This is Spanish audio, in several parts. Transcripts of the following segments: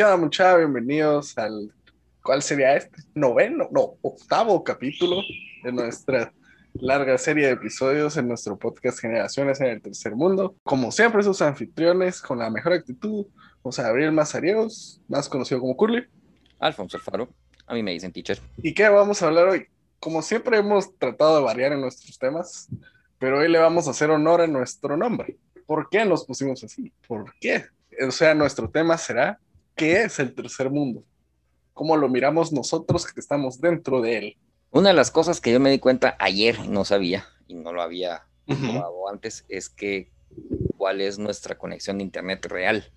¿Qué onda, muchachos? Bienvenidos al. ¿Cuál sería este? ¿Noveno? No, octavo capítulo de nuestra larga serie de episodios en nuestro podcast Generaciones en el Tercer Mundo. Como siempre, sus anfitriones con la mejor actitud, José Gabriel Mazariegos, más conocido como Curly. Alfonso Alfaro, a mí me dicen teacher. ¿Y qué vamos a hablar hoy? Como siempre, hemos tratado de variar en nuestros temas, pero hoy le vamos a hacer honor a nuestro nombre. ¿Por qué nos pusimos así? ¿Por qué? O sea, nuestro tema será ¿qué es el tercer mundo? ¿Cómo lo miramos nosotros que estamos dentro de él? Una de las cosas que yo me di cuenta ayer, no sabía, y no lo había probado antes, es que cuál es nuestra conexión de internet real.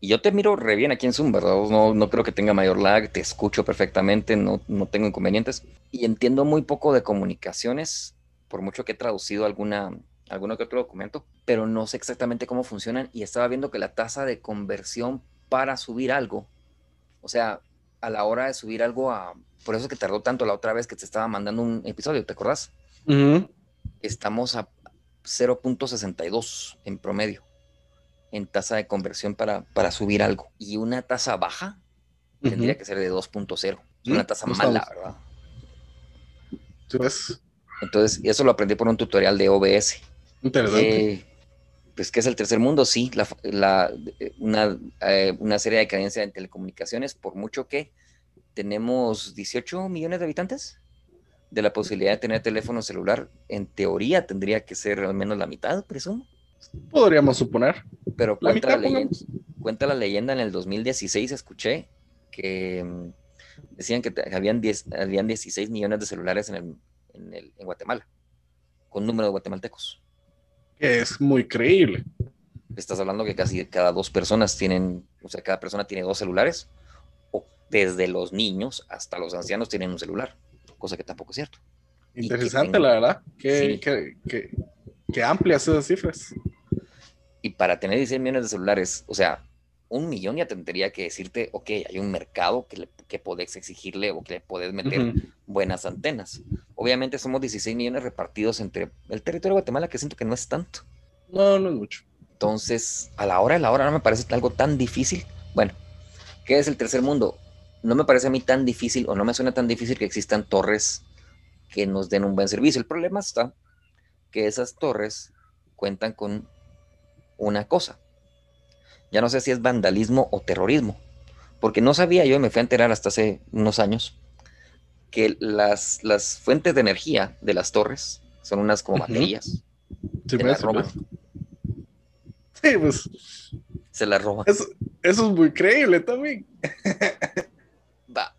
Y yo te miro re bien aquí en Zoom, ¿verdad? No, no creo que tenga mayor lag, te escucho perfectamente, no, no tengo inconvenientes. Y entiendo muy poco de comunicaciones, por mucho que he traducido alguna, alguno que otro documento, pero no sé exactamente cómo funcionan. Y estaba viendo que la tasa de conversión para subir algo, o sea, a la hora de subir algo a... Por eso que tardó tanto la otra vez que te estaba mandando un episodio, ¿te acordás? Estamos a 0.62 en promedio en tasa de conversión para, para subir algo. Y una tasa baja tendría que ser de 2.0. Es una tasa mala, ¿verdad? Entonces, Entonces, eso lo aprendí por un tutorial de OBS. interesante. Eh, pues que es el tercer mundo, sí, la, la- una, eh, una serie de cadencia en telecomunicaciones, por mucho que tenemos 18 millones de habitantes, de la posibilidad de tener teléfono celular, en teoría tendría que ser al menos la mitad, presumo, Podríamos suponer. pero cuenta la, mitad, leyenda, cuenta la leyenda en el 2016, escuché que mm, decían que habían, 10 habían 16 millones de celulares en, el- en, el- en Guatemala, con número de guatemaltecos. Que es muy creíble. estás hablando que casi cada dos personas tienen, o sea, cada persona tiene dos celulares, o desde los niños hasta los ancianos tienen un celular, cosa que tampoco es cierto. Interesante, tenga- la verdad. Que, Sí. que, que, que amplias esas cifras. Y para tener 16 millones de celulares, o sea, un millón ya tendría que decirte, ok, hay un mercado que, le, que podés exigirle o que le podés meter buenas antenas. Obviamente somos 16 millones repartidos entre el territorio de Guatemala, que siento que no es tanto. No, no es mucho. Entonces, a la hora de la hora no me parece algo tan difícil. Bueno, ¿qué es el tercer mundo? No me parece a mí tan difícil o no me suena tan difícil que existan torres que nos den un buen servicio. El problema está que esas torres cuentan con una cosa. Ya no sé si es vandalismo o terrorismo, porque no sabía yo, y me fui a enterar hasta hace unos años, que las, las fuentes de energía de las torres son unas como baterías. Sí, Se las roban. Sí, pues Se las roban. eso, eso es muy creíble también. Va.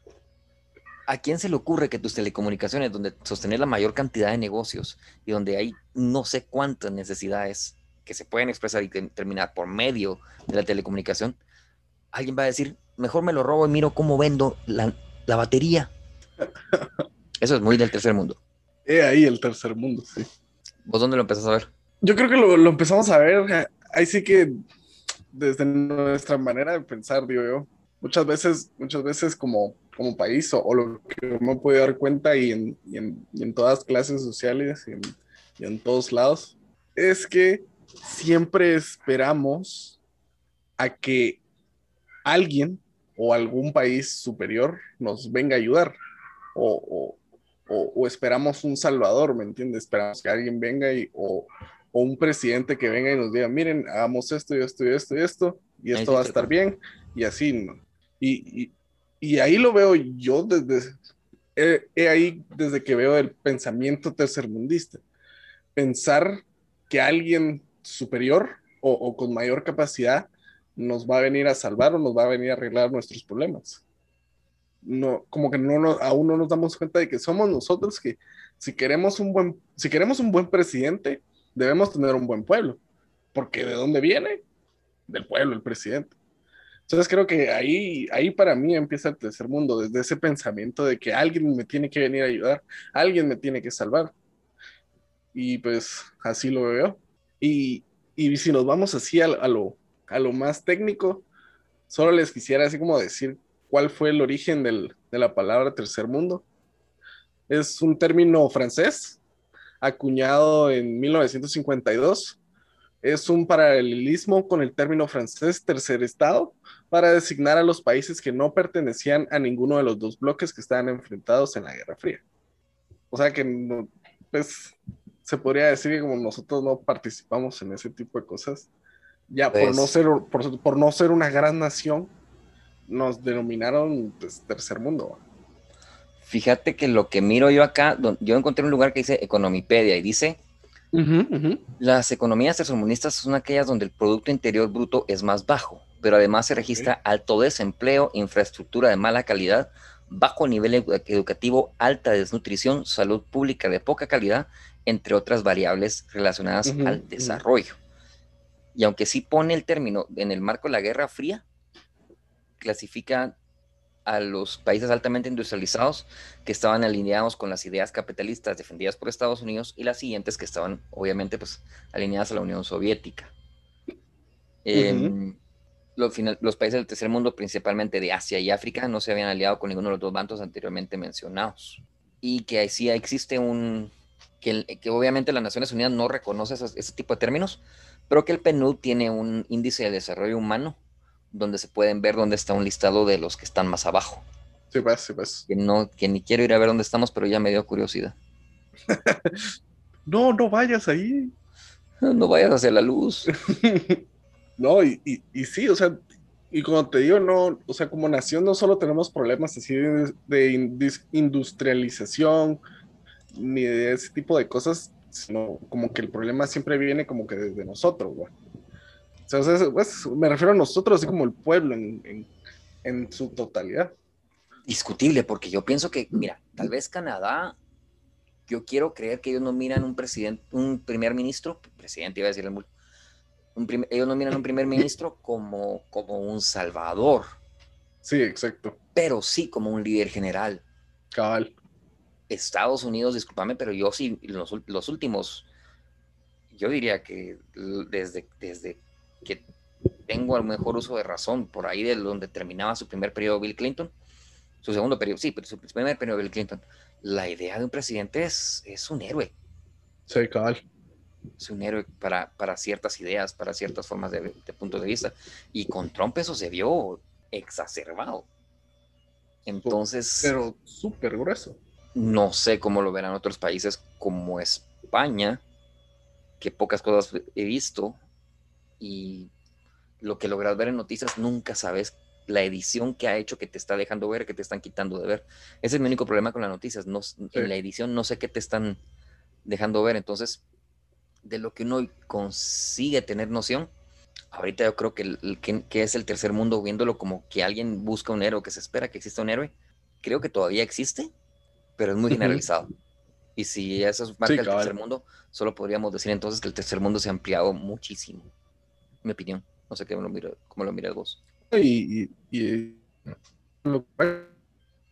¿A quién se le ocurre que tus telecomunicaciones, donde sostener la mayor cantidad de negocios y donde hay no sé cuántas necesidades que se pueden expresar y terminar por medio de la telecomunicación, alguien va a decir, mejor me lo robo y miro cómo vendo la, la batería? Eso es muy del tercer mundo. He ahí el tercer mundo, sí. ¿Vos dónde lo empezás a ver? Yo creo que lo, lo empezamos a ver, eh, ahí sí que desde nuestra manera de pensar, digo yo, muchas veces, muchas veces como, como país o, o lo que me he podido dar cuenta y en, y en, y en todas clases sociales y en, y en todos lados, es que siempre esperamos a que alguien o algún país superior nos venga a ayudar o, o- o- o esperamos un salvador, ¿me entiendes? Esperamos que alguien venga y, o, o un presidente que venga y nos diga, miren, hagamos esto y esto y esto y esto, y esto va a estar bien, y así, ¿no? Y, y, y ahí lo veo yo desde, he, he ahí desde que veo el pensamiento tercermundista. Pensar que alguien superior o, con mayor capacidad nos va a venir a salvar o nos va a venir a arreglar nuestros problemas. No, como que no nos- aún no nos damos cuenta de que somos nosotros que si queremos un buen, si queremos un buen presidente, debemos tener un buen pueblo. Porque ¿de dónde viene? Del pueblo, el presidente. Entonces creo que ahí, ahí para mí empieza el tercer mundo, desde ese pensamiento de que alguien me tiene que venir a ayudar, alguien me tiene que salvar. Y pues así lo veo. Y, si nos vamos así a, lo, más técnico, solo les quisiera así como decir cuál fue el origen de la palabra tercer mundo. Es un término francés acuñado en 1952 es un paralelismo con el término francés tercer estado para designar a los países que no pertenecían a ninguno de los dos bloques que estaban enfrentados en la Guerra Fría. O sea que, pues, se podría decir que como nosotros no participamos en ese tipo de cosas, ya por, no pues ser, por, no ser una gran nación, nos denominaron pues, tercer mundo. Fíjate que lo que miro yo acá, yo encontré un lugar que dice Economipedia y dice las economías tercermundistas son aquellas donde el Producto Interior Bruto es más bajo, pero además se registra alto desempleo, infraestructura de mala calidad, bajo nivel educativo, alta desnutrición, salud pública de poca calidad, entre otras variables relacionadas al desarrollo. Y aunque sí pone el término en el marco de la Guerra Fría, clasifica a los países altamente industrializados que estaban alineados con las ideas capitalistas defendidas por Estados Unidos y las siguientes que estaban obviamente pues alineadas a la Unión Soviética. Los, países del tercer mundo, principalmente de Asia y África, no se habían aliado con ninguno de los dos bandos anteriormente mencionados. Y que sí existe un... Que, que obviamente las Naciones Unidas no reconoce ese tipo de términos, pero que el PNUD tiene un índice de desarrollo humano donde se pueden ver dónde está un listado de los que están más abajo. Sí, pues, sí, pues. Que, no, que ni quiero ir a ver dónde estamos, pero ya me dio curiosidad. no, no vayas ahí. No vayas hacia la luz. no, y, y, sí, o sea, y como te digo, no, o sea, como nación no solo tenemos problemas así de, industrialización, ni de ese tipo de cosas, sino como que el problema siempre viene como que desde nosotros, güey. O sea, pues, me refiero a nosotros, así como el pueblo en, en, su totalidad. Discutible, porque yo pienso que, mira, tal vez Canadá, yo quiero creer que ellos no miran un presidente, un primer ministro, presidente iba a decir, un ellos no miran un primer ministro como, como un salvador. Sí, exacto. Pero sí como un líder general. Cabal. Estados Unidos, discúlpame, pero yo sí, los, los últimos, yo diría que desde, desde que tengo el mejor uso de razón, por ahí de donde terminaba su primer periodo Bill Clinton, su segundo periodo, sí, pero su primer periodo Bill Clinton, la idea de un presidente es, es un héroe. Sí, cabal. Es un héroe para, para ciertas ideas, para ciertas formas de, de puntos de vista. Y con Trump eso se vio exacerbado. Entonces. Pero súper grueso. No sé cómo lo verán otros países como España, que pocas cosas he visto, y lo que logras ver en noticias nunca sabes la edición que ha hecho que te está dejando ver, que te están quitando de ver. Ese es mi único problema con las noticias. No, En la edición no sé qué te están dejando ver. Entonces, de lo que uno consigue tener noción, ahorita yo creo que, el, que, es el tercer mundo, viéndolo como que alguien busca un héroe, que se espera que exista un héroe, creo que todavía existe, pero es muy generalizado. Y si eso es parte del tercer mundo, solo podríamos decir entonces que el tercer mundo se ha ampliado muchísimo mi opinión. No sé cómo lo mira, cómo lo mira vos. Y, y, o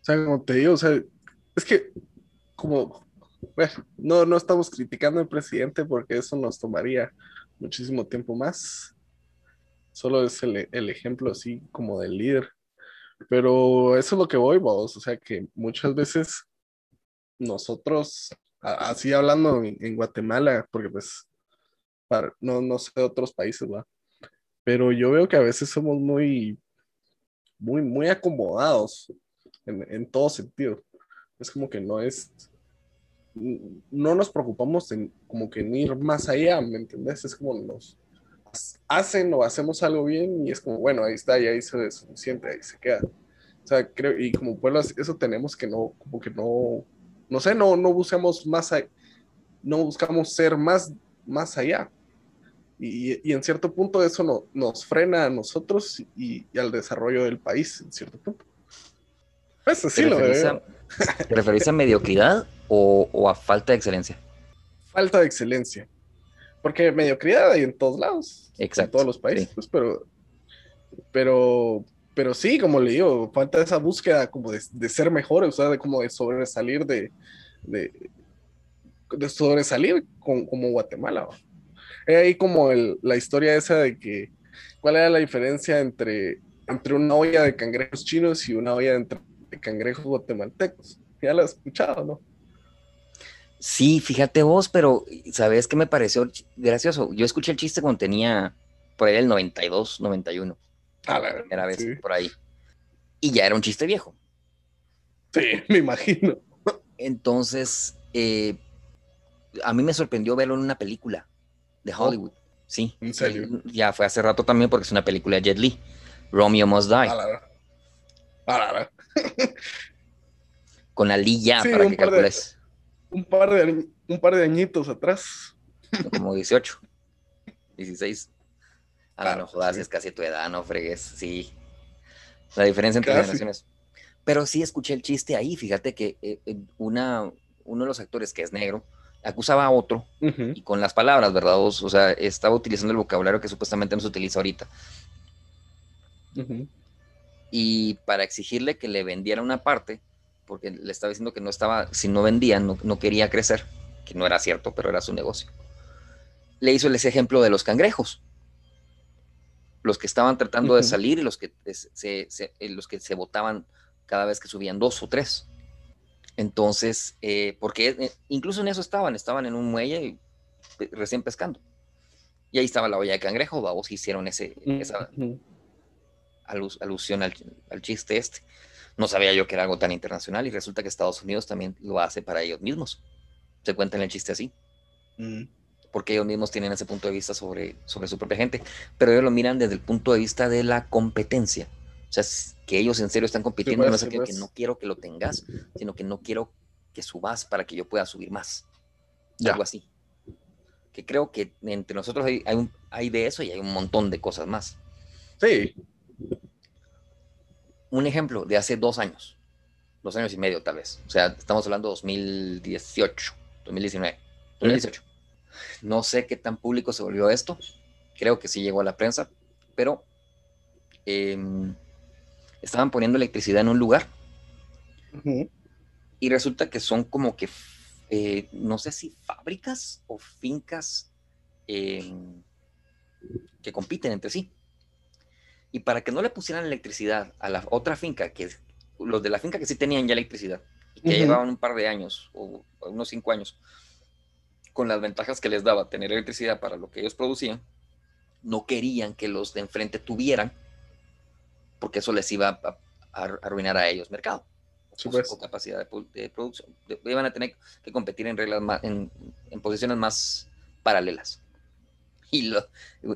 sea, como te digo, o sea, es que como, bueno, no, no estamos criticando al presidente porque eso nos tomaría muchísimo tiempo más. Solo es el, el ejemplo así como del líder. Pero eso es lo que voy, vos. O sea, que muchas veces nosotros, así hablando en, Guatemala, porque pues, para, no, no sé otros países, ¿va? pero yo veo que a veces somos muy, muy, muy acomodados en, en todo sentido. Es como que no es, no nos preocupamos en como que en ir más allá, ¿me entendés? Es como nos hacen o hacemos algo bien y es como, bueno, ahí está, ya hizo de suficiente, ahí se queda. O sea, creo, y como pueblo eso tenemos que no, como que no, no sé, no, no buscamos más, no buscamos ser más, más allá. Y, y, en cierto punto eso no, nos frena a nosotros y, al desarrollo del país, en cierto punto. Pues así lo veo. ¿Te referís a mediocridad o, o, a falta de excelencia? Falta de excelencia. Porque mediocridad hay en todos lados. Exacto. En todos los países, pues, pero, pero, pero sí, como le digo, falta esa búsqueda como de, de ser mejor, o sea, de como de sobresalir de, de, de sobresalir con, como Guatemala. Es ahí como el, la historia esa de que, ¿cuál era la diferencia entre, entre una olla de cangrejos chinos y una olla de, cangrejos guatemaltecos? Ya lo has escuchado, ¿no? Sí, fíjate vos, pero ¿sabes qué me pareció gracioso? Yo escuché el chiste cuando tenía por ahí el 92, 91. A la primera vez por ahí. Y ya era un chiste viejo. Sí, me imagino. Entonces, eh, a mí me sorprendió verlo en una película de oh. Hollywood. Sí. ¿En serio? Ya fue hace rato también porque es una película de Jet Li. Romeo Must Die. Con la ya, para que calcules. un, par de, un par de añitos atrás. Como 18, 16. Ah, no jodas, es casi tu edad, no fregues. Sí. La diferencia entre generaciones. Pero sí escuché el chiste ahí. Fíjate que eh, eh, una, uno de los actores que es negro acusaba a otro y con las palabras, ¿verdad? O, sea, estaba utilizando el vocabulario que supuestamente no se utiliza ahorita. Y para exigirle que le vendiera una parte, porque le estaba diciendo que no estaba, si no vendía, no, quería crecer, que no era cierto, pero era su negocio. Le hizo ese ejemplo de los cangrejos. Los que estaban tratando de salir y los que se, eh, los que se votaban cada vez que subían dos o tres. Entonces, eh, porque eh, incluso en eso estaban, estaban en un muelle recién pescando. Y ahí estaba la olla de cangrejo, vamos, hicieron ese, esa alusión al, chiste este. No sabía yo que era algo tan internacional y resulta que Estados Unidos también lo hace para ellos mismos. Se cuentan el chiste así. Mm. Porque ellos mismos tienen ese punto de vista sobre, sobre su propia gente, pero ellos lo miran desde el punto de vista de la competencia. O sea, que ellos en serio están compitiendo, no sé que, no quiero que lo tengas, sino que no quiero que subas para que yo pueda subir más. Algo así. Que creo que entre nosotros hay, hay, de eso y hay un montón de cosas más. Sí. Un ejemplo de hace dos años, dos años y medio tal vez. O sea, estamos hablando de 2018, 2019, 2018. No sé qué tan público se volvió esto. Creo que sí llegó a la prensa, pero em, estaban poniendo electricidad en un lugar. Y resulta que son como que, eh, no sé si fábricas o fincas em, que compiten entre sí. Y para que no le pusieran electricidad a la otra finca, que los de la finca que sí tenían ya electricidad, y que llevaban un par de años o unos cinco años, con las ventajas que les daba tener electricidad para lo que ellos producían, no querían que los de enfrente tuvieran porque eso les iba a, arruinar a ellos mercado su capacidad de, producción. iban a tener que competir en reglas más, en, posiciones más paralelas. Y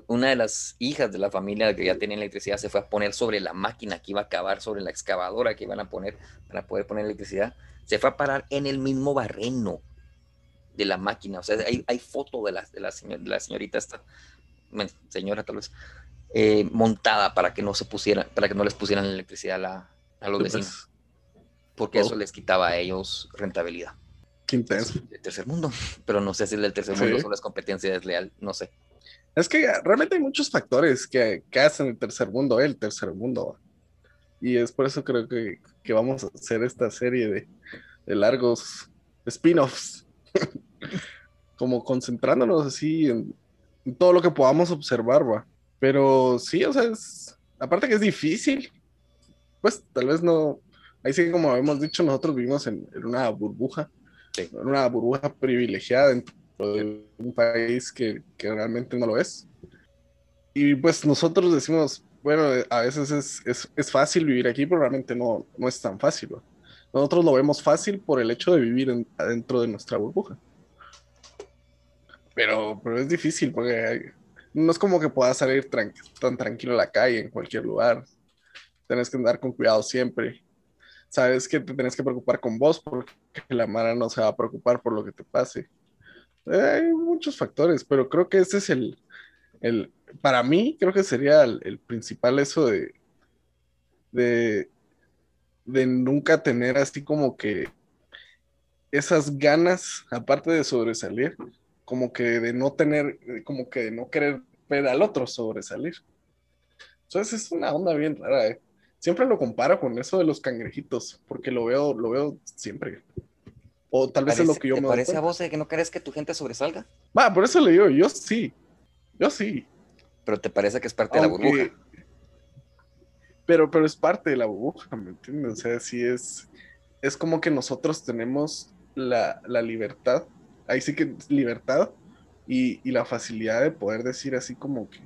una de las hijas de la familia que ya tenía electricidad se fue a poner sobre la máquina que iba a acabar sobre la excavadora que iban a poner para poder poner electricidad. Se fue a parar en el mismo barreno de la máquina. O sea, hay, hay foto de la, de la, la señorita esta, señora tal vez, eh, montada para que no se pusieran, para que no les pusieran electricidad a, a los vecinos. Porque eso oh. les quitaba a ellos rentabilidad. Qué intenso. El tercer mundo. Pero no sé si el del tercer mundo solo es competencia desleal, no sé. Es que realmente hay muchos factores que, que hacen el tercer mundo, el tercer mundo. Y es por eso creo que, que vamos a hacer esta serie de, de largos spin-offs. Como concentrándonos así en, en, todo lo que podamos observar, va. Pero sí, o sea, es, aparte que es difícil, pues tal vez no, ahí sí como hemos dicho, nosotros vivimos en, una burbuja, en una burbuja privilegiada de un país que, que, realmente no lo es. Y pues nosotros decimos, bueno, a veces es, es, es fácil vivir aquí, pero realmente no, no es tan fácil. Nosotros lo vemos fácil por el hecho de vivir dentro de nuestra burbuja. Pero, pero es difícil porque no es como que puedas salir tan tranquilo a la calle en cualquier lugar. Tienes que andar con cuidado siempre. Sabes que te tienes que preocupar con vos porque la Mara no se va a preocupar por lo que te pase. Hay muchos factores, pero creo que ese es el, el para mí, creo que sería el, principal eso de, de, de nunca tener así como que esas ganas, aparte de sobresalir, como que de no tener, como que de no querer ver al otro sobresalir. Entonces es una onda bien rara. ¿eh? Siempre lo comparo con eso de los cangrejitos, porque lo veo, lo veo siempre. O tal vez es lo que yo me parece a vos de que no querés que tu gente sobresalga? Va, por eso le digo, yo sí. Yo sí. Pero te parece que es parte de la burbuja. Pero, pero es parte de la burbuja, ¿me entiendes? O sea, sí es. Es como que nosotros tenemos la, la libertad ahí sí que libertad y, y la facilidad de poder decir así como que,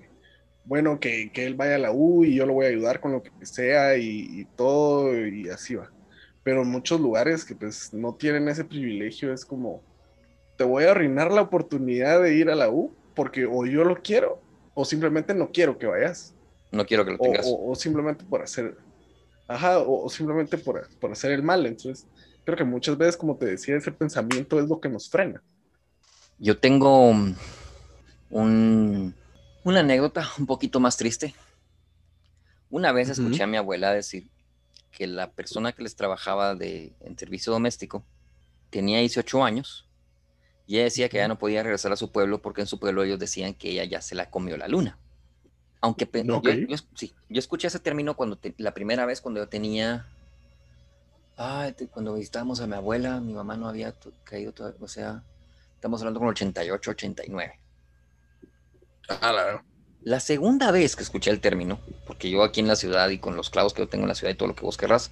bueno, que, que, él vaya a la U y yo lo voy a ayudar con lo que sea y, todo y así va. Pero en muchos lugares que pues no tienen ese privilegio es como, te voy a arruinar la oportunidad de ir a la U porque o yo lo quiero o simplemente no quiero que vayas. No quiero que lo tengas. O, simplemente por hacer, ajá, o, simplemente por, por hacer el mal. Entonces, creo que muchas veces, como te decía, ese pensamiento es lo que nos frena. Yo tengo un una anécdota un poquito más triste. Una vez escuché a mi abuela decir que la persona que les trabajaba de, en servicio doméstico tenía 18 años y ella decía que ya no podía regresar a su pueblo porque en su pueblo ellos decían que ella ya se la comió la luna. Aunque yo, sí, yo escuché ese término cuando la primera vez cuando yo tenía, cuando visitábamos a mi abuela, mi mamá no había caído todavía, o sea, estamos hablando con 88, 89. La segunda vez que escuché el término, porque yo aquí en la ciudad y con los clavos que yo tengo en la ciudad y todo lo que vos querrás,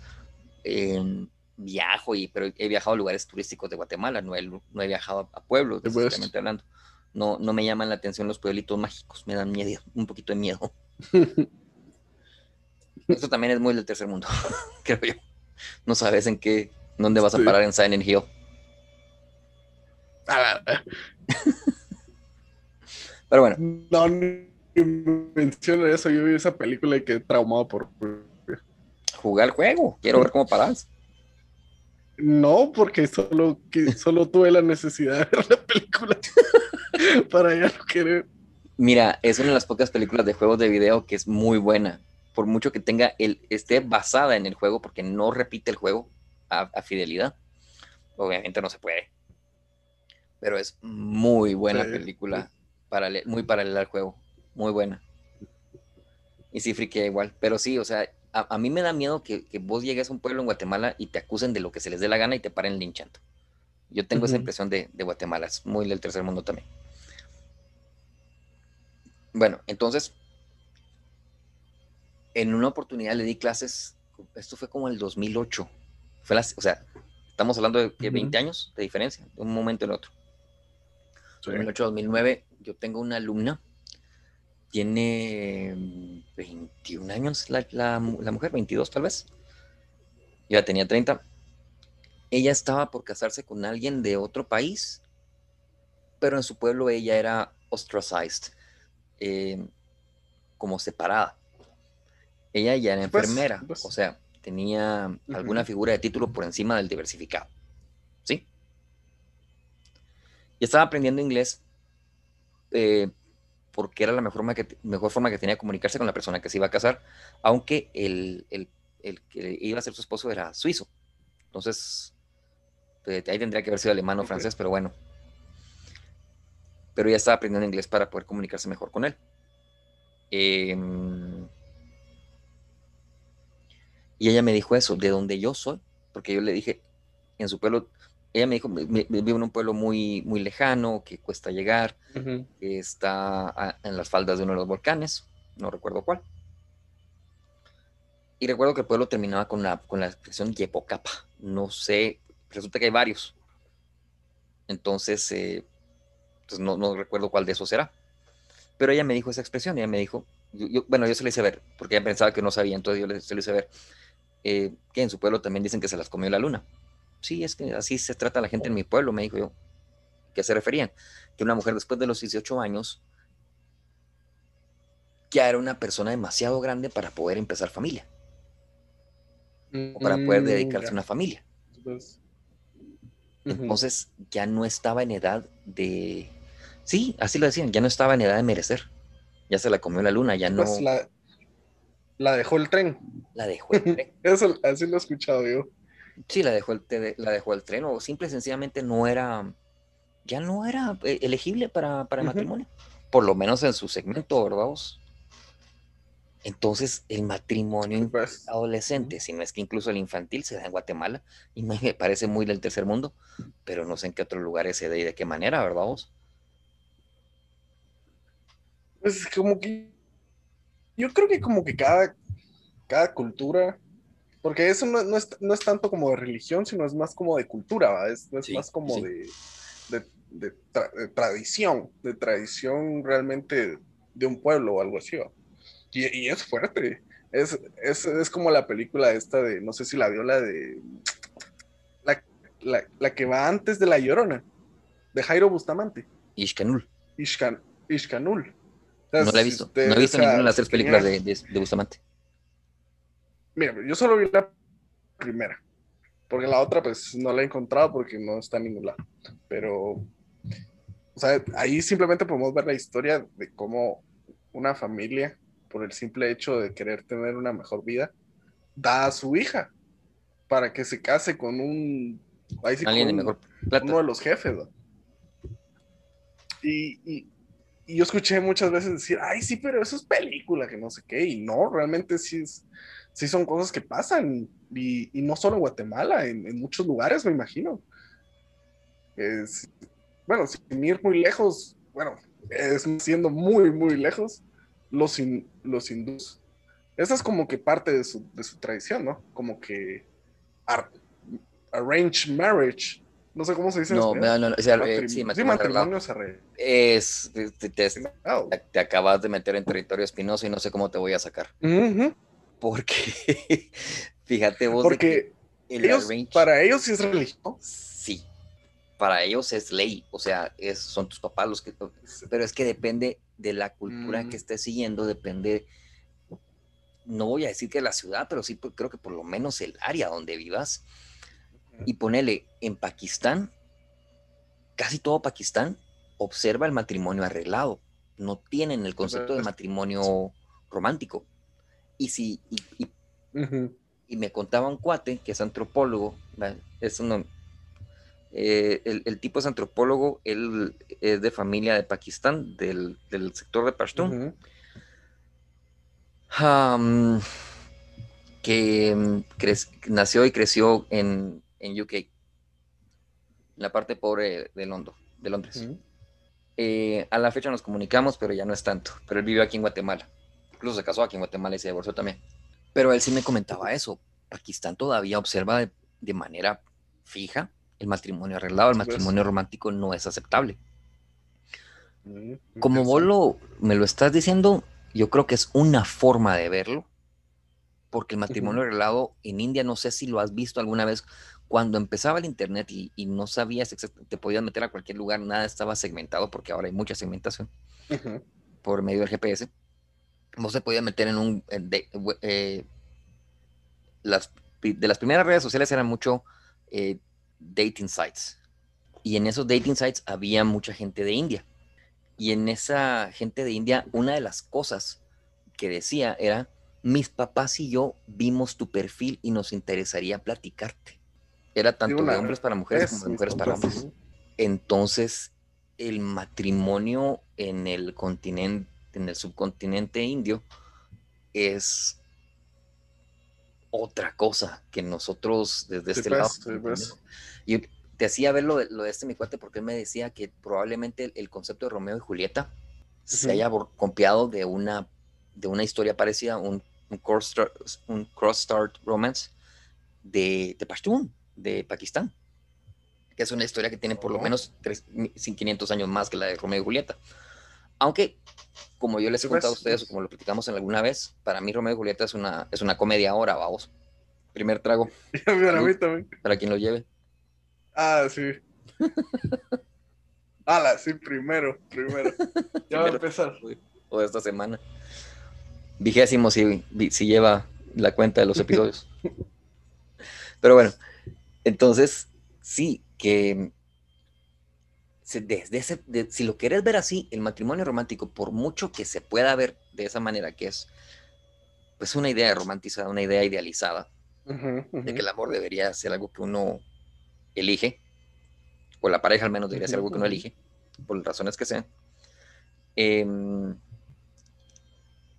em, viajo, y, pero he viajado a lugares turísticos de Guatemala, no he, no he viajado a, pueblos, específicamente hablando. No, no me llaman la atención los pueblitos mágicos, me dan miedo, un poquito de miedo. Eso también es muy del tercer mundo, creo yo. No sabes en qué, dónde vas a parar en Silent Hill. Pero bueno. No, menciono eso. Yo vi esa película y quedé traumado por. Jugar el juego. Quiero ver cómo paras. No, porque solo, que, solo tuve la necesidad de ver la película para ya no querer. Mira, es una de las pocas películas de juegos de video que es muy buena. Por mucho que tenga el, esté basada en el juego, porque no repite el juego a, fidelidad. Obviamente no se puede. Pero es muy buena película muy paralela al juego. Muy buena. Y sí, friquea igual. Pero sí, o sea, a, mí me da miedo que, vos llegues a un pueblo en Guatemala y te acusen de lo que se les dé la gana y te paren linchando. Yo tengo esa impresión de, Guatemala, es muy del tercer mundo también. Bueno, entonces, en una oportunidad le di clases, esto fue como el 2008, fue o sea, estamos hablando de 20 años de diferencia, de un momento en otro. 2008, 2009, yo tengo una alumna, tiene 21 años la, mujer, 22 tal vez. Yo ya tenía 30. Ella estaba por casarse con alguien de otro país, pero en su pueblo ella era ostracized, eh, como separada. Ella ya era pues, enfermera, pues. o sea, tenía alguna figura de título por encima del diversificado. ¿Sí? Y estaba aprendiendo inglés eh, porque era la mejor forma, que, mejor forma que tenía de comunicarse con la persona que se iba a casar, aunque el, el, el que iba a ser su esposo era suizo. Entonces, pues, ahí tendría que haber sido alemán o francés, pero bueno. Pero ya estaba aprendiendo inglés para poder comunicarse mejor con él. Em, y ella me dijo eso, de donde yo soy, porque yo le dije, en su pueblo ella me dijo, vive en un pueblo muy, muy lejano, que cuesta llegar, que está en las faldas de uno de los volcanes, no recuerdo cuál. Y recuerdo que el pueblo terminaba con la, con la expresión Yepocapa. No sé, resulta que hay varios. Entonces, eh, pues no, no, recuerdo cuál de esos será. Pero ella me dijo esa expresión, ella me dijo, bueno, yo se le hice ver, porque ella pensaba que no sabía, entonces yo se le hice ver, eh, que en su pueblo también dicen que se las comió la luna sí, es que así se trata la gente en mi pueblo, me dijo yo. ¿Qué se referían? Que una mujer después de los 18 años ya era una persona demasiado grande para poder empezar familia. o para poder mm, dedicarse a una familia. Entonces ya no estaba en edad de... Sí, así lo decían, ya no estaba en edad de merecer. Ya se la comió la luna, ya no... Pues la, la dejó el tren. La dejó el tren. Eso, así lo he escuchado yo. Sí, la dejó el, la dejó el tren o simple y sencillamente no era, ya no era eh, elegible para, para el matrimonio, por lo menos en su segmento, ¿verdad? Entonces, el matrimonio pues, adolescente, si no es que incluso el infantil, se da en Guatemala y me parece muy del tercer mundo, pero no sé en qué otros lugares se da y de qué manera, ¿verdad vos? Pues como que yo creo que como que cada, cada cultura porque eso no, no, es, no, es, tanto como de religión, sino es más como de cultura, ¿va? Es, es más como de, de, tradición, de tradición realmente de un pueblo o algo así. Y, es fuerte. Es, es, es, como la película esta de, no sé si la vio, la de. La, la, que va antes de La Llorona, de Jairo Bustamante. Ishkanul. Ishkan, Ishkanul. no la he visto. no he visto ninguna de las tres películas de, de, Bustamante. Mira, yo solo vi la primera. Porque la otra, pues, no la he encontrado porque no está en ningún lado. Pero, o sea, ahí simplemente podemos ver la historia de cómo una familia, por el simple hecho de querer tener una mejor vida, da a su hija para que se case con un... Alguien de mejor Uno de los jefes. Y, y, yo escuché muchas veces decir, ay, sí, pero eso es película, que no sé qué. Y no, realmente sí, es, sí son cosas que pasan y, no solo en Guatemala, en, muchos lugares, me imagino. Es, bueno, sin ir muy lejos, bueno, es siendo muy, muy lejos, los, los hindús. Esa es como que parte de su, de su tradición, ¿no? Como que arrange marriage. No sé cómo se dice. No, no, no, o sea, eh, sí, matrimonio, es, te, te, acabas de meter en territorio espinoso y no sé cómo te voy a sacar. Porque, fíjate vos. Porque para ellos sí es religión. Sí, para ellos es ley, o sea, es, son tus papás los que... Pero es que depende de la cultura que mm. estés siguiendo, depende, no voy a decir que la ciudad, pero sí creo que por lo menos el área donde vivas. Y ponele, en Pakistán, casi todo Pakistán observa el matrimonio arreglado, no tienen el concepto de matrimonio romántico. Y si, y, me contaba un cuate que es antropólogo, es eh, el, tipo es antropólogo, él es de familia de Pakistán, del, sector de Pashtun, que nació y creció en, en, UK, en la parte pobre de, Londres. De Londres. Eh, a la fecha nos comunicamos, pero ya no es tanto. Pero él vive aquí en Guatemala incluso se casó aquí en Guatemala y se divorció también. Pero él sí me comentaba eso. Pakistán todavía observa de, manera fija el matrimonio arreglado, el matrimonio romántico no es aceptable. Mm, Como vos lo, me lo estás diciendo, yo creo que es una forma de verlo, porque el matrimonio arreglado en India, no sé si lo has visto alguna vez, cuando empezaba el Internet y, no sabías, te podías meter a cualquier lugar, nada estaba segmentado, porque ahora hay mucha segmentación por medio del GPS no se podía meter en un... Eh, las, de las primeras redes sociales eran mucho eh, dating sites. Y en esos dating sites había mucha gente de India. Y en esa gente de India, una de las cosas que decía era, mis papás y yo vimos tu perfil y nos interesaría platicarte. Era tanto de hombres para mujeres como de mujeres para hombres. Entonces, el matrimonio en el continente en el subcontinente indio es otra cosa que nosotros desde este lado. Y te hacía ver lo de, lo de, este mi cuate porque él me decía que probablemente el, concepto de Romeo y Julieta se haya copiado de una, de una historia parecida, un, un cross-start romance de, de Pashtun, de Pakistán, que es una historia que tiene por lo oh. menos 500 años más que la de Romeo y Julieta. Aunque como yo les he contado a ustedes, o como lo platicamos en alguna vez, para mí Romeo y Julieta es una, es una comedia ahora, vamos. Primer trago. para mí también. Para quien lo lleve. Ah, sí. Ala, sí, primero, primero. Ya va a empezar. O de esta semana. Vigésimo si, si lleva la cuenta de los episodios. Pero bueno, entonces, sí, que desde ese, si lo quieres ver así, el matrimonio romántico, por mucho que se pueda ver de esa manera, que es pues una idea romantizada, una idea idealizada, de que el amor debería ser algo que uno elige, o la pareja al menos debería ser algo que uno elige, por razones que sean. Em,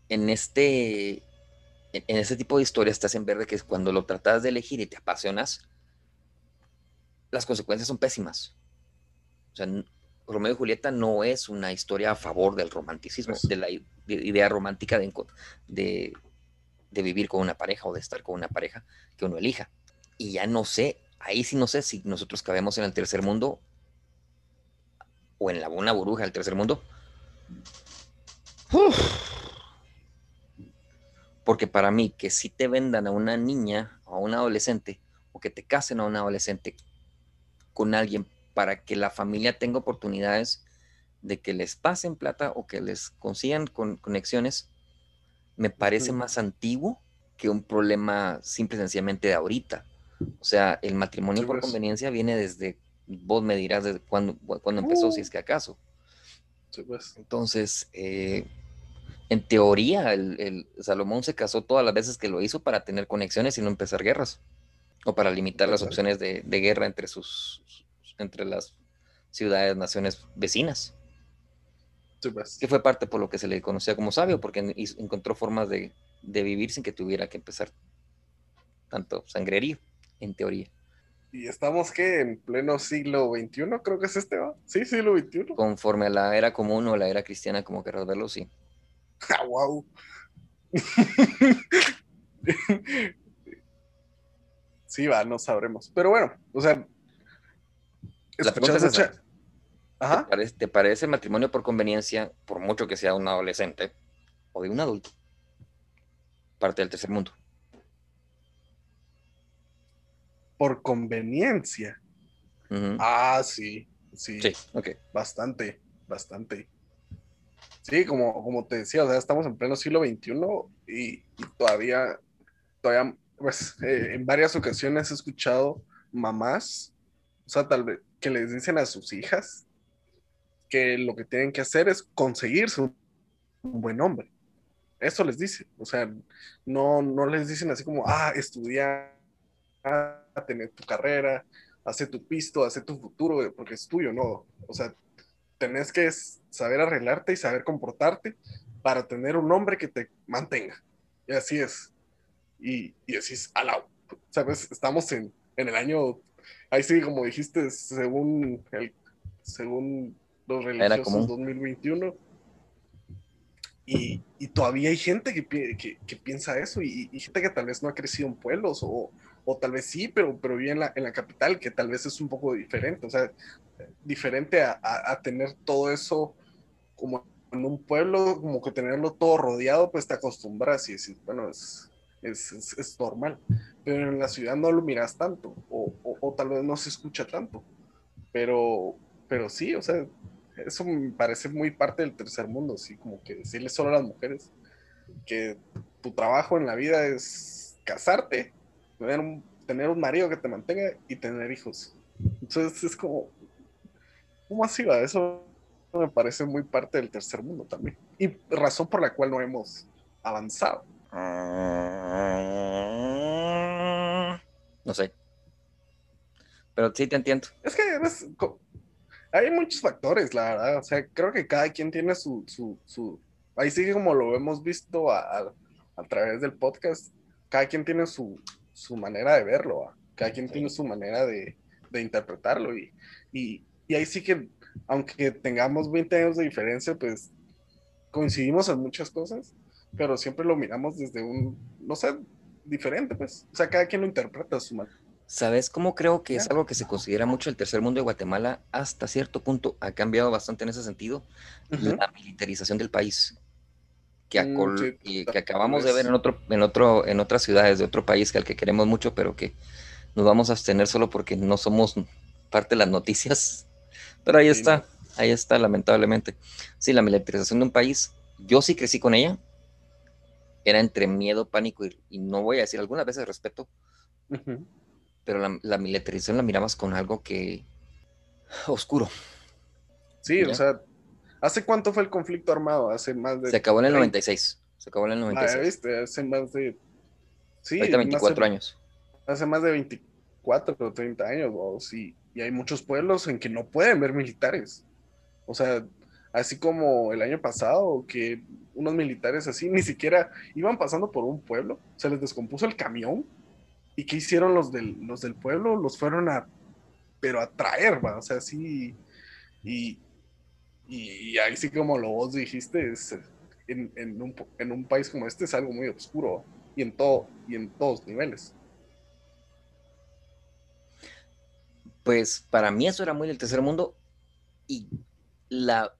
en este en este tipo de historias te hacen ver de que cuando lo tratas de elegir y te apasionas, las consecuencias son pésimas. O sea, Romeo y Julieta no es una historia a favor del romanticismo, de la idea romántica de, de, vivir con una pareja o de estar con una pareja que uno elija. Y ya no sé, ahí sí no sé si nosotros cabemos en el tercer mundo o en la una burbuja del tercer mundo. Porque para mí, que si te vendan a una niña o a un adolescente, o que te casen a un adolescente con alguien para que la familia tenga oportunidades de que les pasen plata o que les consigan con conexiones, me parece más antiguo que un problema simple y sencillamente de ahorita. O sea, el matrimonio por conveniencia viene desde, vos me dirás desde cuándo, empezó, si uh. es que acaso. Pues. Entonces, eh, en teoría, el, Salomón se casó todas las veces que lo hizo para tener conexiones y no empezar guerras. O para limitar las opciones de, guerra entre sus entre las ciudades, naciones vecinas. Que fue parte por lo que se le conocía como sabio, porque encontró formas de, vivir sin que tuviera que empezar tanto sangrerío, en teoría. Y estamos que en pleno siglo XXI, creo que es este, ¿va? Sí, siglo XXI. Conforme a la era común o la era cristiana, como querrás verlo, sí. ¡Ah, wow! sí, va, no sabremos. Pero bueno, o sea, la pregunta es Ajá. ¿Te, parece, matrimonio por conveniencia, por mucho que sea un adolescente o de un adulto? Parte del tercer mundo. Por conveniencia. Ah, sí, sí. Sí, ok. Bastante, bastante. Sí, como, como te decía, o sea, estamos en pleno siglo XXI y, todavía, todavía, pues, eh, en varias ocasiones he escuchado mamás, o sea, tal vez, que les dicen a sus hijas que lo que tienen que hacer es conseguirse un, buen hombre. Eso les dice. O sea, no, no les dicen así como, ah, estudia, tener tu carrera, hace tu pisto, hace tu futuro, porque es tuyo, no. O sea, tenés que saber arreglarte y saber comportarte para tener un hombre que te mantenga. Y así es. Y, y así es, alao. ¿Sabes? Estamos en, en el año ahí sí, como dijiste, según el, según los religiosos 2021. Y, y, todavía hay gente que, que, que piensa eso y, gente que tal vez no ha crecido en pueblos o, o tal vez sí, pero, pero vive en la, en la, capital, que tal vez es un poco diferente, o sea, diferente a, a, tener todo eso como en un pueblo, como que tenerlo todo rodeado, pues te acostumbras y decís, bueno, es, es, es, normal pero en la ciudad no lo miras tanto, o, o, tal vez no se escucha tanto. Pero, pero sí, o sea, eso me parece muy parte del tercer mundo, sí, como que decirle solo a las mujeres que tu trabajo en la vida es casarte, tener un, tener un marido que te mantenga y tener hijos. Entonces es como, ¿cómo así va? Eso me parece muy parte del tercer mundo también. Y razón por la cual no hemos avanzado. No sé. Pero sí te entiendo. Es que hay muchos factores, la verdad. O sea, creo que cada quien tiene su. su, su... Ahí sí, como lo hemos visto a, través del podcast, cada quien tiene su, su manera de verlo, cada quien tiene su manera de, de interpretarlo. Y, y, y, ahí sí que, aunque tengamos 20 años de diferencia, pues coincidimos en muchas cosas, pero siempre lo miramos desde un, no sé, diferente, pues. O sea, cada quien lo interpreta a su manera. ¿Sabes cómo creo que es algo que se considera mucho el tercer mundo de Guatemala? Hasta cierto punto ha cambiado bastante en ese sentido. La militarización del país. Que, mm, y que acabamos de ver en otro, en otro, en otras ciudades de otro país que al que queremos mucho, pero que nos vamos a abstener solo porque no somos parte de las noticias. Pero ahí está, ahí está, lamentablemente. Sí, la militarización de un país, yo sí crecí con ella, era entre miedo, pánico y, no voy a decir algunas veces respeto, pero la, la, militarización la miramos con algo que oscuro. Sí, o sea, ¿hace cuánto fue el conflicto armado? Hace más de... Se acabó en el 96. Se acabó en el 96. Ah, ¿viste? Hace más de... Sí, Ahorita 24 años. Hace más de 24 o 30 años, sí. Y hay muchos pueblos en que no pueden ver militares. O sea, así como el año pasado, que unos militares así ni siquiera iban pasando por un pueblo, se les descompuso el camión. ¿Y qué hicieron los del, los del pueblo? Los fueron a, pero a traer, ¿va? O sea, sí, y, y, ahí sí como lo vos dijiste, es, en, en, un, en un país como este es algo muy oscuro y en todo, y en todos niveles. Pues para mí eso era muy del tercer mundo y la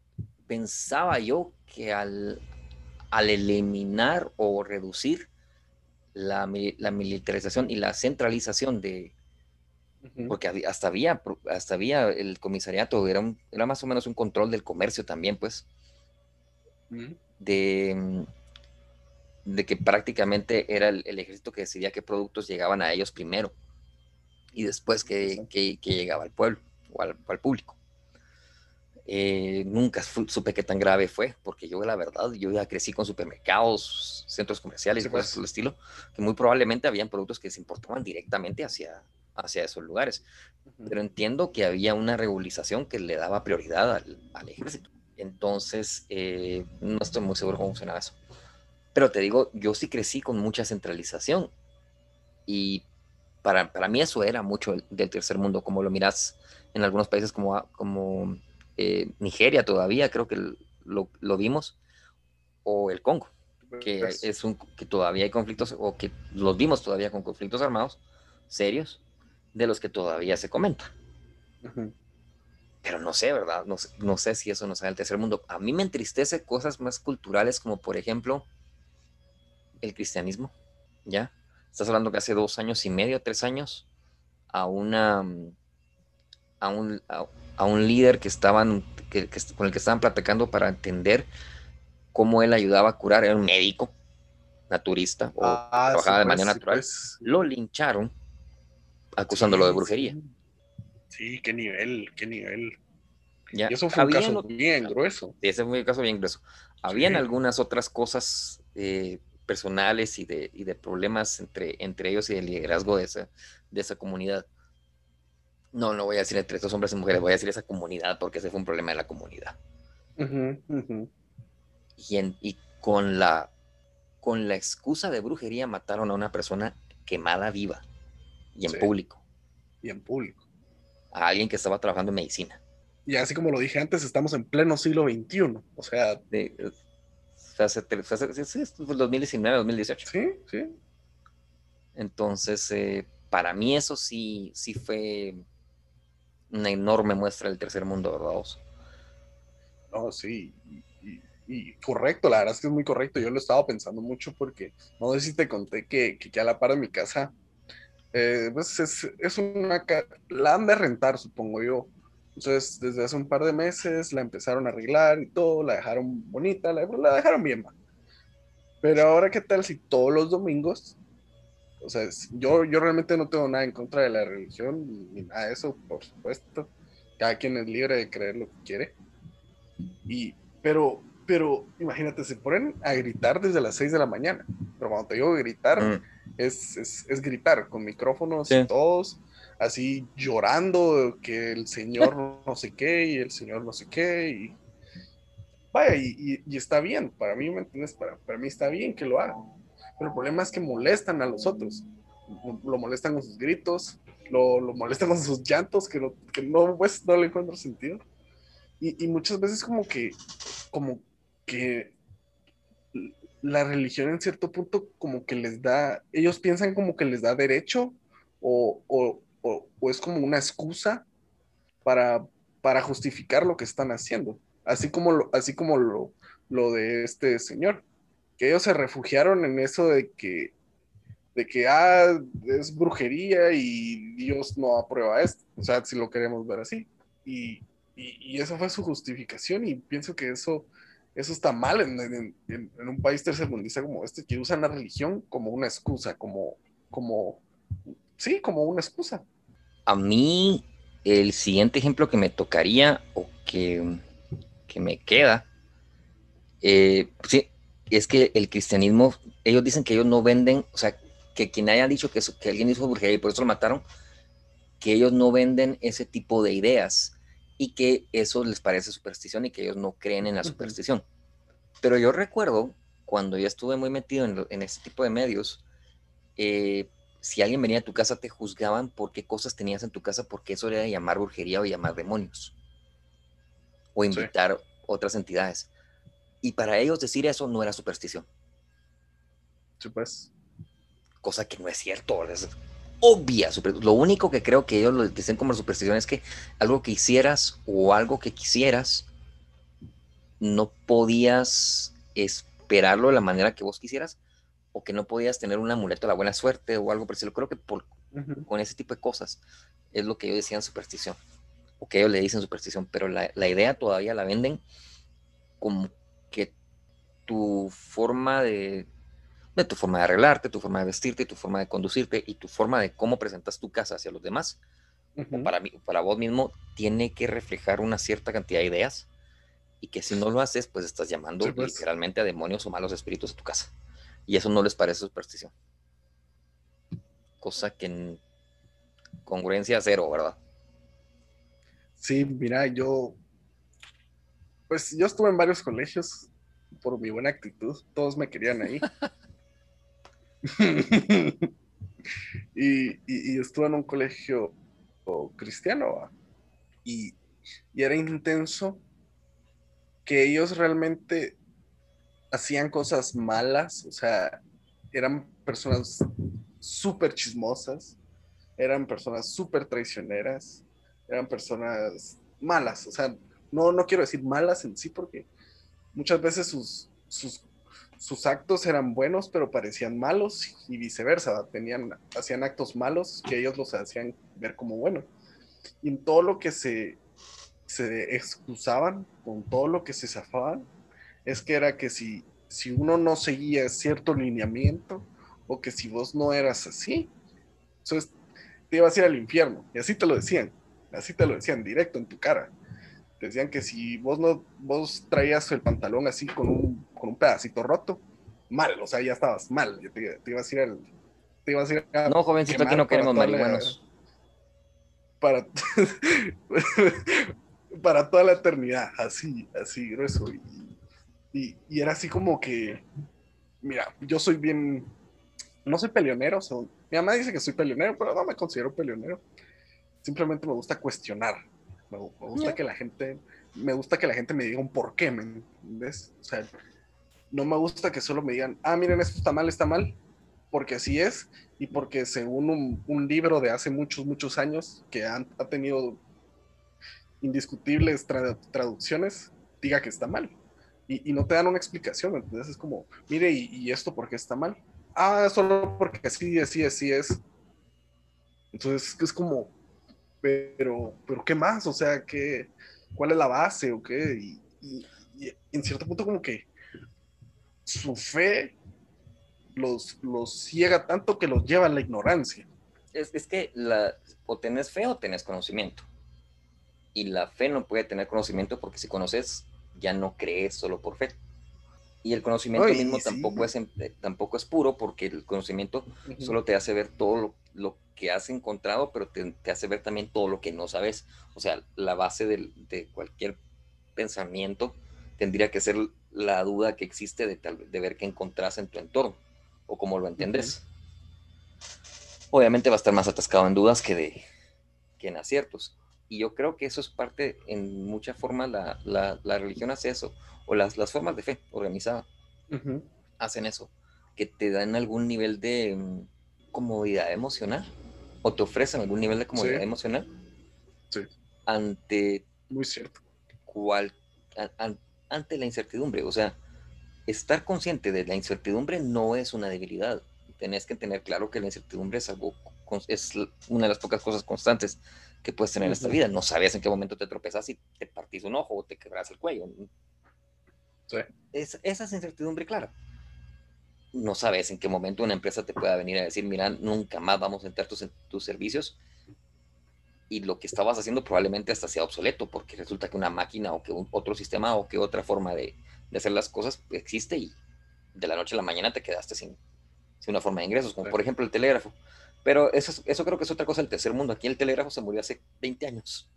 pensaba yo que al, al eliminar o reducir la, militarización y la centralización de, porque hasta había, hasta había el comisariato, era, era más o menos un control del comercio también, pues, de, de que prácticamente era el, ejército que decidía qué productos llegaban a ellos primero y después que, llegaba al pueblo o al, público. Eh, nunca supe qué tan grave fue, porque yo la verdad, yo ya crecí con supermercados, centros comerciales y cosas pues. del estilo, que muy probablemente habían productos que se importaban directamente hacia, hacia esos lugares. Pero entiendo que había una regularización que le daba prioridad al, ejército. Entonces, eh, no estoy muy seguro cómo funcionaba eso. Pero te digo, yo sí crecí con mucha centralización. Y para, para mí eso era mucho del tercer mundo, como lo miras en algunos países como, como eh, Nigeria todavía, creo que lo, lo, vimos, o el Congo, que, es un, que todavía hay conflictos, o que los vimos todavía con conflictos armados serios, de los que todavía se comenta. Pero no sé, ¿verdad? No, no sé si eso nos sale al tercer mundo. A mí me entristece cosas más culturales como, por ejemplo, el cristianismo, ¿ya? Estás hablando que hace dos años y medio, tres años, a una a un, a, un líder que estaban, que, con el que estaban platicando para entender cómo él ayudaba a curar, era un médico, naturista, o ah, trabajaba de manera pues, natural, pues. lo lincharon acusándolo de brujería. Sí, qué nivel, qué nivel. Ya, y eso fue un caso bien grueso. Ese fue un caso bien grueso. Habían algunas otras cosas eh, personales y de, y de, problemas entre, entre ellos y el liderazgo de esa, de esa comunidad. No, no voy a decir entre estos hombres y mujeres, voy a decir esa comunidad porque ese fue un problema de la comunidad. Y, y con, la, con la excusa de brujería mataron a una persona quemada viva. Y en público. Y en público. A alguien que estaba trabajando en medicina. Y así como lo dije antes, estamos en pleno siglo XXI. O sea. De, hace, hace, 2019, 2018. Sí, sí. Entonces, eh, para mí eso sí, sí fue una enorme muestra del tercer mundo, ¿verdad? No, sí. Y, correcto, la verdad es que es muy correcto. Yo lo estaba pensando mucho porque no sé si te conté que, que, que a la par de mi casa eh, pues es, una, la han de rentar, supongo yo. Entonces, desde hace un par de meses la empezaron a arreglar y todo, la dejaron bonita, la, dejaron bien. Pero ahora, ¿qué tal si todos los domingos, o sea, yo, yo realmente no tengo nada en contra de la religión ni nada de eso, por supuesto. Cada quien es libre de creer lo que quiere. Y, pero, pero imagínate, se ponen a gritar desde las 6 de la mañana. Pero cuando te digo gritar, mm es, gritar con micrófonos y todos, así llorando que el señor no sé qué y el señor no sé qué y vaya, y, está bien, para mí, ¿me entiendes? Para, para, mí está bien que lo hagan, pero el problema es que molestan a los otros, lo molestan con sus gritos, lo, molestan con sus llantos, que, que no, pues, no le encuentro sentido. Y, y muchas veces como que, como que la religión en cierto punto como que les da, ellos piensan como que les da derecho o, es como una excusa para, para justificar lo que están haciendo, así como, lo, así como lo, lo de este señor, que ellos se refugiaron en eso de que, de que ah, es brujería y Dios no aprueba esto, o sea, si lo queremos ver así. Y, y, y fue su justificación y pienso que eso eso está mal en, un país tercermundista como este, que usan la religión como una excusa, como, como, sí, como una excusa. A mí, el siguiente ejemplo que me tocaría o que, que me queda, eh, sí, es que el cristianismo, ellos dicen que ellos no venden, o sea, que quien haya dicho que, que alguien hizo brujería y por eso lo mataron, que ellos no venden ese tipo de ideas y que eso les parece superstición y que ellos no creen en la superstición. Pero yo recuerdo cuando yo estuve muy metido en, en este tipo de medios, eh, si alguien venía a tu casa te juzgaban por qué cosas tenías en tu casa, porque eso era llamar brujería o llamar demonios o invitar otras entidades. Y para ellos decir eso no era superstición. Sí, pues. Cosa que no es cierto obvia. Lo único que creo que ellos lo dicen como superstición es que algo que hicieras o algo que quisieras no podías esperarlo de la manera que vos quisieras o que no podías tener un amuleto de la buena suerte o algo por eso Creo que por, con ese tipo de cosas es lo que ellos decían superstición o que ellos le dicen superstición, pero la, la idea todavía la venden como tu forma de, de tu forma de arreglarte, tu forma de vestirte, tu forma de conducirte y tu forma de cómo presentas tu casa hacia los demás, para, mí, para vos mismo, tiene que reflejar una cierta cantidad de ideas y que si no lo haces, pues estás llamando pues. literalmente a demonios o malos espíritus a tu casa. Y eso no les parece superstición. Cosa que en congruencia cero, ¿verdad? Sí, mira, yo, pues yo estuve en varios colegios por mi buena actitud, todos me querían ahí. y, estuve en un colegio cristiano y, y era intenso que ellos realmente hacían cosas malas, o sea, eran personas súper chismosas, eran personas súper traicioneras, eran personas malas, o sea, no, no quiero decir malas en sí porque muchas veces sus, sus, sus actos eran buenos pero parecían malos y viceversa, tenían, hacían actos malos que ellos los hacían ver como buenos. Y en todo lo que se, se excusaban, con todo lo que se zafaban, es que era que si, si uno no seguía cierto lineamiento o que si vos no eras así, entonces te ibas a ir al infierno. Y así te lo decían, así te lo decían directo en tu cara. Te decían que si vos no, vos traías el pantalón así con un, con un pedacito roto, mal, o sea, ya estabas mal, te, ibas a ir al... Te ibas a ir a no, jovencito, aquí no queremos marihuanos. Para, para toda la eternidad, así, así grueso. Y, era así como que, mira, yo soy bien, no soy peleonero, mi mamá dice que soy peleonero, pero no me considero peleonero. Simplemente me gusta cuestionar, me, gusta que la gente, me gusta que la gente me diga un por qué, ¿me entiendes? O sea, no me gusta que solo me digan, ah, miren, esto está mal, está mal, porque así es, y porque según un, libro de hace muchos, muchos años que ha tenido indiscutibles traducciones, diga que está mal. Y, no te dan una explicación, entonces es como, mire, ¿y, esto por qué está mal? Ah, solo porque así, así, así es. Entonces es como, pero, pero ¿qué más? O sea, ¿qué, ¿cuál es la base o qué? Y, en cierto punto como que su fe los, los ciega tanto que los lleva a la ignorancia. Es, es que la, o tenés fe o tenés conocimiento y la fe no puede tener conocimiento porque si conoces ya no crees solo por fe. Y el conocimiento mismo tampoco, es, tampoco es puro porque el conocimiento solo te hace ver todo lo, que has encontrado, pero te, hace ver también todo lo que no sabes. O sea, la base de, cualquier pensamiento tendría que ser la duda que existe de, de ver qué encontrás en tu entorno o cómo lo entiendes. Obviamente va a estar más atascado en dudas que, de, que en aciertos. Y yo creo que eso es parte, en mucha forma, la, la, la religión hace eso, o las, las formas de fe organizada hacen eso, que te dan algún nivel de mm, comodidad emocional, o te ofrecen algún nivel de comodidad emocional. Sí. Ante. Muy cierto. Cual, ante la incertidumbre. O sea, estar consciente de la incertidumbre no es una debilidad. Tenés que tener claro que la incertidumbre es algo, es una de las pocas cosas constantes que puedes tener en esta vida. No sabías en qué momento te tropezas y te partís un ojo o te quebras el cuello. Sí. Es, esa es incertidumbre clara. No sabes en qué momento una empresa te pueda venir a decir, mira, nunca más vamos a entrar tus, tus servicios y lo que estabas haciendo probablemente hasta sea obsoleto porque resulta que una máquina o que un, otro sistema o que otra forma de, de, hacer las cosas existe y de la noche a la mañana te quedaste sin, sin una forma de ingresos, como por ejemplo el telégrafo. Pero eso, eso creo que es otra cosa del tercer mundo. Aquí el telégrafo se murió hace 20 años.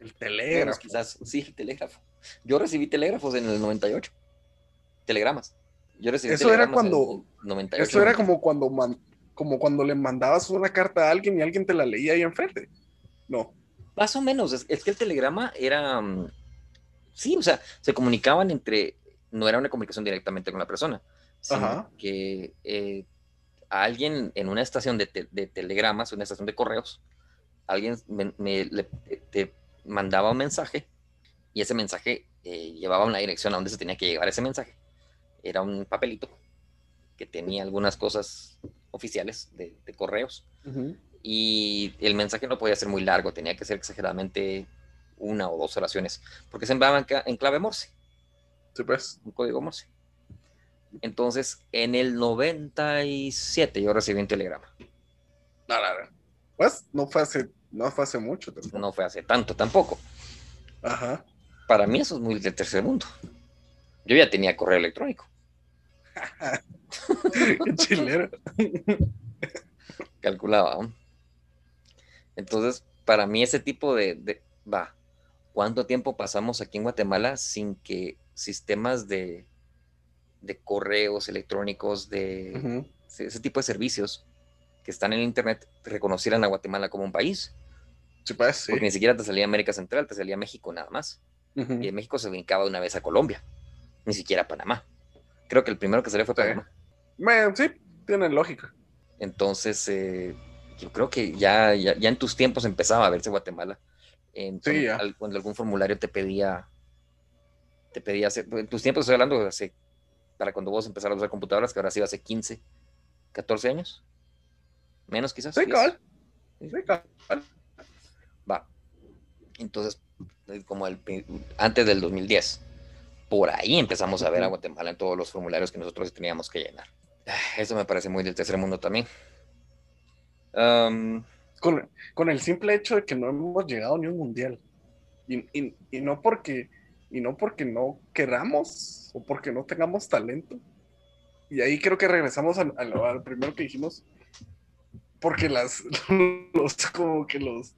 El telégrafo. quizás, sí, el telégrafo. Yo recibí telégrafos en el 98. Telegramas. Yo recibí eso era cuando. Eso era como cuando, como cuando le mandabas una carta a alguien y alguien te la leía ahí enfrente. No. Más o menos. Es, que el telegrama era. Mm, sí, o sea, se comunicaban entre. No era una comunicación directamente con la persona. Sino que eh, a alguien en una estación de, telegramas, una estación de correos, alguien me, te mandaba un mensaje y ese mensaje eh, llevaba una dirección a donde se tenía que llevar ese mensaje. Era un papelito que tenía algunas cosas oficiales de, correos y el mensaje no podía ser muy largo, tenía que ser exageradamente una o dos oraciones, porque se enviaba en, clave Morse. Sí, pues. Un código Morse. Entonces, en el 97 yo recibí un telegrama. No, no, no. Pues no fue hace, no fue hace mucho tampoco. No fue hace tanto tampoco. Ajá. Para mí eso es muy del tercer mundo. Yo ya tenía correo electrónico. Qué chilero. Calculaba. Entonces, para mí ese tipo de, va, ¿cuánto tiempo pasamos aquí en Guatemala sin que sistemas de, de correos electrónicos, de ese tipo de servicios que están en Internet, reconocieran a Guatemala como un país? Sí, pues, Porque ni siquiera te salía América Central, te salía México nada más. Y en México se brincaba una vez a Colombia, ni siquiera Panamá. Creo que el primero que salió fue Panamá. Bueno, sí, tiene lógica. Entonces, eh, yo creo que ya, ya, en tus tiempos empezaba a verse Guatemala. En, cuando algún formulario te pedía, te pedía hacer, en tus tiempos estoy hablando hace, para cuando vos empezaras a usar computadoras, que ahora sí hace 15, 14 años. Menos quizás. Sí, Sí, Va. Entonces, como el, antes del 2010, por ahí empezamos a ver a Guatemala en todos los formularios que nosotros teníamos que llenar. Eso me parece muy del tercer mundo también. con, el simple hecho de que no hemos llegado ni un mundial. Y, no porque y no porque no queramos o porque no tengamos talento. Y ahí creo que regresamos al, al, primero que dijimos. Porque las los como que los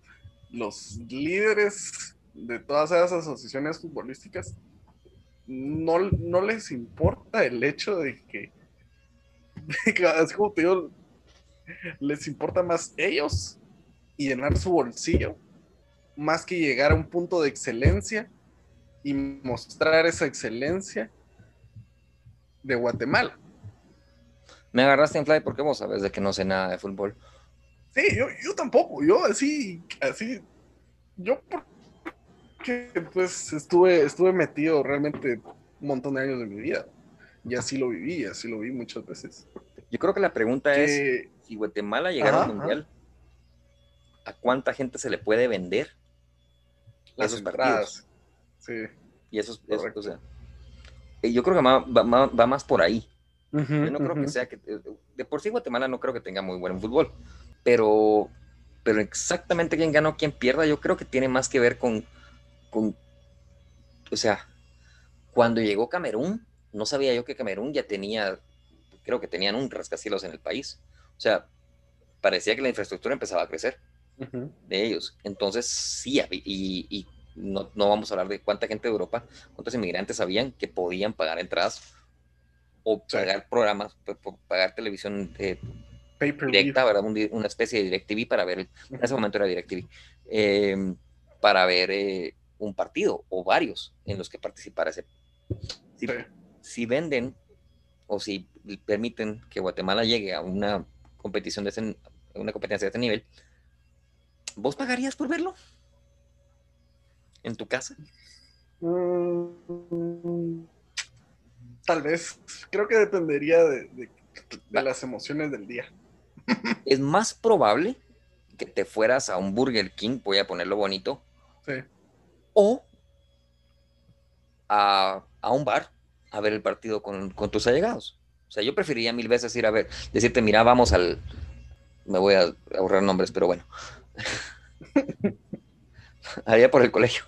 los líderes de todas esas asociaciones futbolísticas no, no les importa el hecho de que, así como te digo, les importa más ellos y llenar su bolsillo, más que llegar a un punto de excelencia y mostrar esa excelencia de Guatemala. Me agarraste en fly porque vos sabes de que no sé nada de fútbol. Sí, yo, yo tampoco, yo así, así, yo porque pues estuve, estuve metido realmente un montón de años de mi vida. Y así lo viví, así lo vi muchas veces. Yo creo que la pregunta es, si Guatemala llegara al Mundial, ¿a cuánta gente se le puede vender Las esos partidos? Sí. Y esos, o sea, eh, yo creo que va, va, más por ahí. yo no creo que sea que, eh, de por sí Guatemala no creo que tenga muy buen fútbol, pero, pero exactamente quién ganó, quién pierda, yo creo que tiene más que ver con, con, o sea, cuando llegó Camerún, no sabía yo que Camerún ya tenía, creo que tenían un rascacielos en el país. O sea, parecía que la infraestructura empezaba a crecer de ellos. Entonces, sí, y, y no, no, vamos a hablar de cuánta gente de Europa, cuántos inmigrantes sabían que podían pagar entradas o pagar programas, pagar televisión eh, directa, ¿verdad? una especie de DirecTV para ver, en ese momento era DirecTV, eh, para ver eh, un partido o varios en los que participara ese si, venden o si permiten que Guatemala llegue a una competición de una competencia de este nivel, ¿vos pagarías por verlo? ¿En tu casa? Mm, tal vez. Creo que dependería de, las emociones del día. es más probable que te fueras a un Burger King, voy a ponerlo bonito. O a, un bar a ver el partido con, tus allegados. O sea, yo preferiría mil veces ir a ver, decirte, mira, vamos al. Me voy a ahorrar nombres, pero bueno. Allá por el colegio.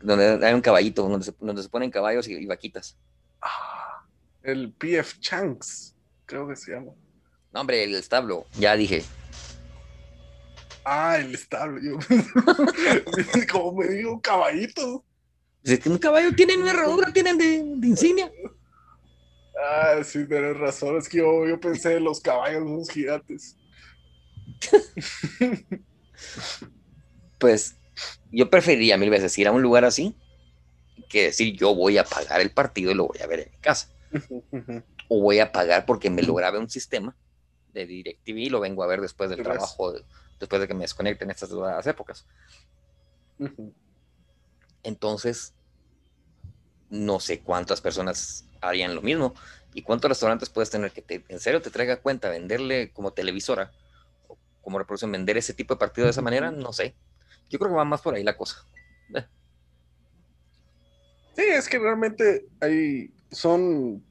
Donde hay un caballito, donde se, donde se ponen caballos y, vaquitas. Ah, el PF Chanks, creo que se llama. No, hombre, el establo, ya dije. Ah, el establo. Yo, como me digo, caballito. Es que un caballo tiene una herradura, tienen de, insignia. Ah, sí, tienes razón. Es que yo, yo pensé en los caballos, los gigantes. pues yo preferiría mil veces ir a un lugar así que decir yo voy a pagar el partido y lo voy a ver en mi casa. o voy a pagar porque me lo grabe un sistema de DirecTV y lo vengo a ver después del trabajo, después de que me desconecten estas dos épocas. Entonces, no sé cuántas personas harían lo mismo y cuántos restaurantes puedes tener que te, en serio te traiga cuenta venderle como televisora o como reproducción, vender ese tipo de partido de esa manera, no sé. Yo creo que va más por ahí la cosa. Eh. Sí, es que realmente hay, son,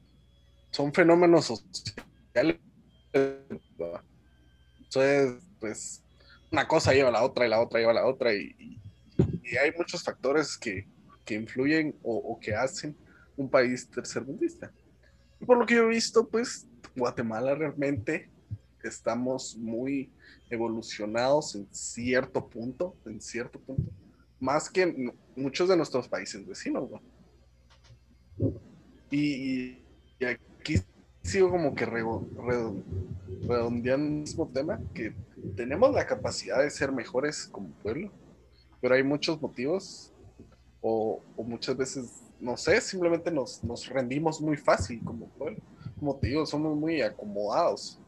son fenómenos sociales. Entonces, pues, una cosa lleva a la otra y la otra lleva a la otra y, hay muchos factores que, influyen o, que hacen un país tercermundista. Por lo que yo he visto, pues, Guatemala realmente estamos muy evolucionados en cierto punto, en cierto punto, más que muchos de nuestros países vecinos, Y, aquí sigo como que redondeando el mismo tema, que tenemos la capacidad de ser mejores como pueblo, pero hay muchos motivos o, muchas veces, no sé, simplemente nos, nos rendimos muy fácil como pueblo. Como te digo, somos muy acomodados.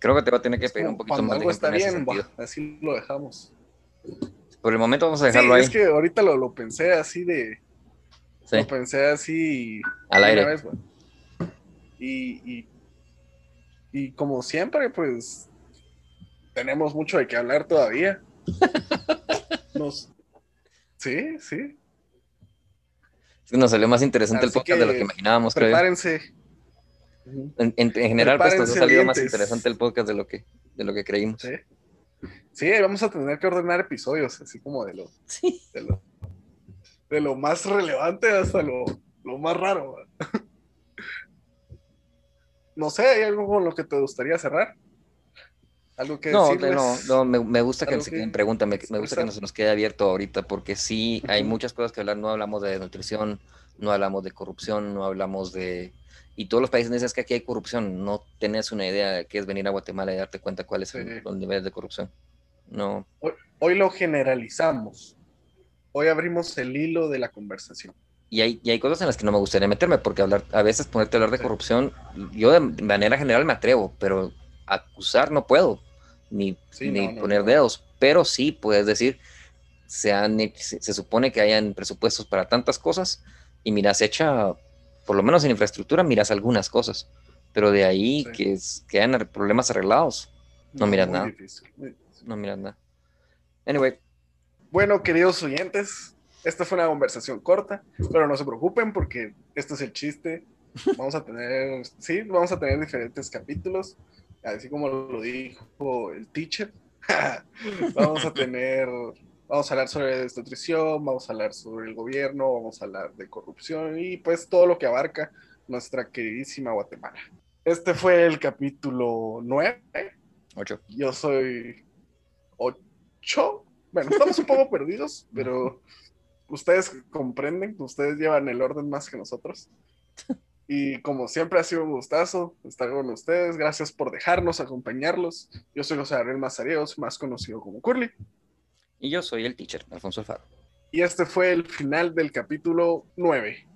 Creo que te va a tener que pedir un poquito más algo está bien, así lo dejamos. Por el momento vamos a dejarlo ahí. Es que ahorita lo, pensé así de. Lo pensé así. Al aire. Y, y, como siempre, pues. Tenemos mucho de qué hablar todavía. Nos... Sí, sí. Nos salió más interesante el podcast de lo que imaginábamos, prepárense. En, general, pues nos ha salido más interesante el podcast de lo que, de lo que creímos. Sí. sí, vamos a tener que ordenar episodios, así como de lo, de lo, más relevante hasta lo, más raro. No sé, ¿hay algo con lo que te gustaría cerrar? ¿Algo que no, no, no, me, gusta que, se queden preguntas, me, gusta que nos, nos quede abierto ahorita, porque sí, hay muchas cosas que hablar, no hablamos de nutrición, no hablamos de corrupción, no hablamos de y todos los países dicen que aquí hay corrupción, no tenés una idea de qué es venir a Guatemala y darte cuenta cuáles son los niveles de corrupción. No. Hoy, lo generalizamos. Hoy abrimos el hilo de la conversación. Y hay, hay cosas en las que no me gustaría meterme, porque hablar, a veces ponerte a hablar de corrupción, yo de manera general me atrevo, pero acusar no puedo, ni, ni poner dedos, pero sí puedes decir, se, han, se, supone que hayan presupuestos para tantas cosas y mira, se echa por lo menos en infraestructura miras algunas cosas, pero de ahí que, es, que hayan problemas arreglados, no, miras nada. No miras nada. Anyway. Bueno, queridos oyentes, esta fue una conversación corta, pero no se preocupen porque este es el chiste. Vamos a tener, sí, vamos a tener diferentes capítulos, así como lo dijo el teacher. vamos a tener Vamos a hablar sobre desnutrición, vamos a hablar sobre el gobierno, vamos a hablar de corrupción y pues todo lo que abarca nuestra queridísima Guatemala. Este fue el capítulo 9. 8. Yo soy 8. Bueno, estamos un poco perdidos, pero ustedes comprenden, ustedes llevan el orden más que nosotros. Y como siempre ha sido un gustazo estar con ustedes. Gracias por dejarnos acompañarlos. Yo soy José Gabriel Mazareos, más conocido como Curly. Y yo soy el teacher, Alfonso Alfaro. Y este fue el final del capítulo 9.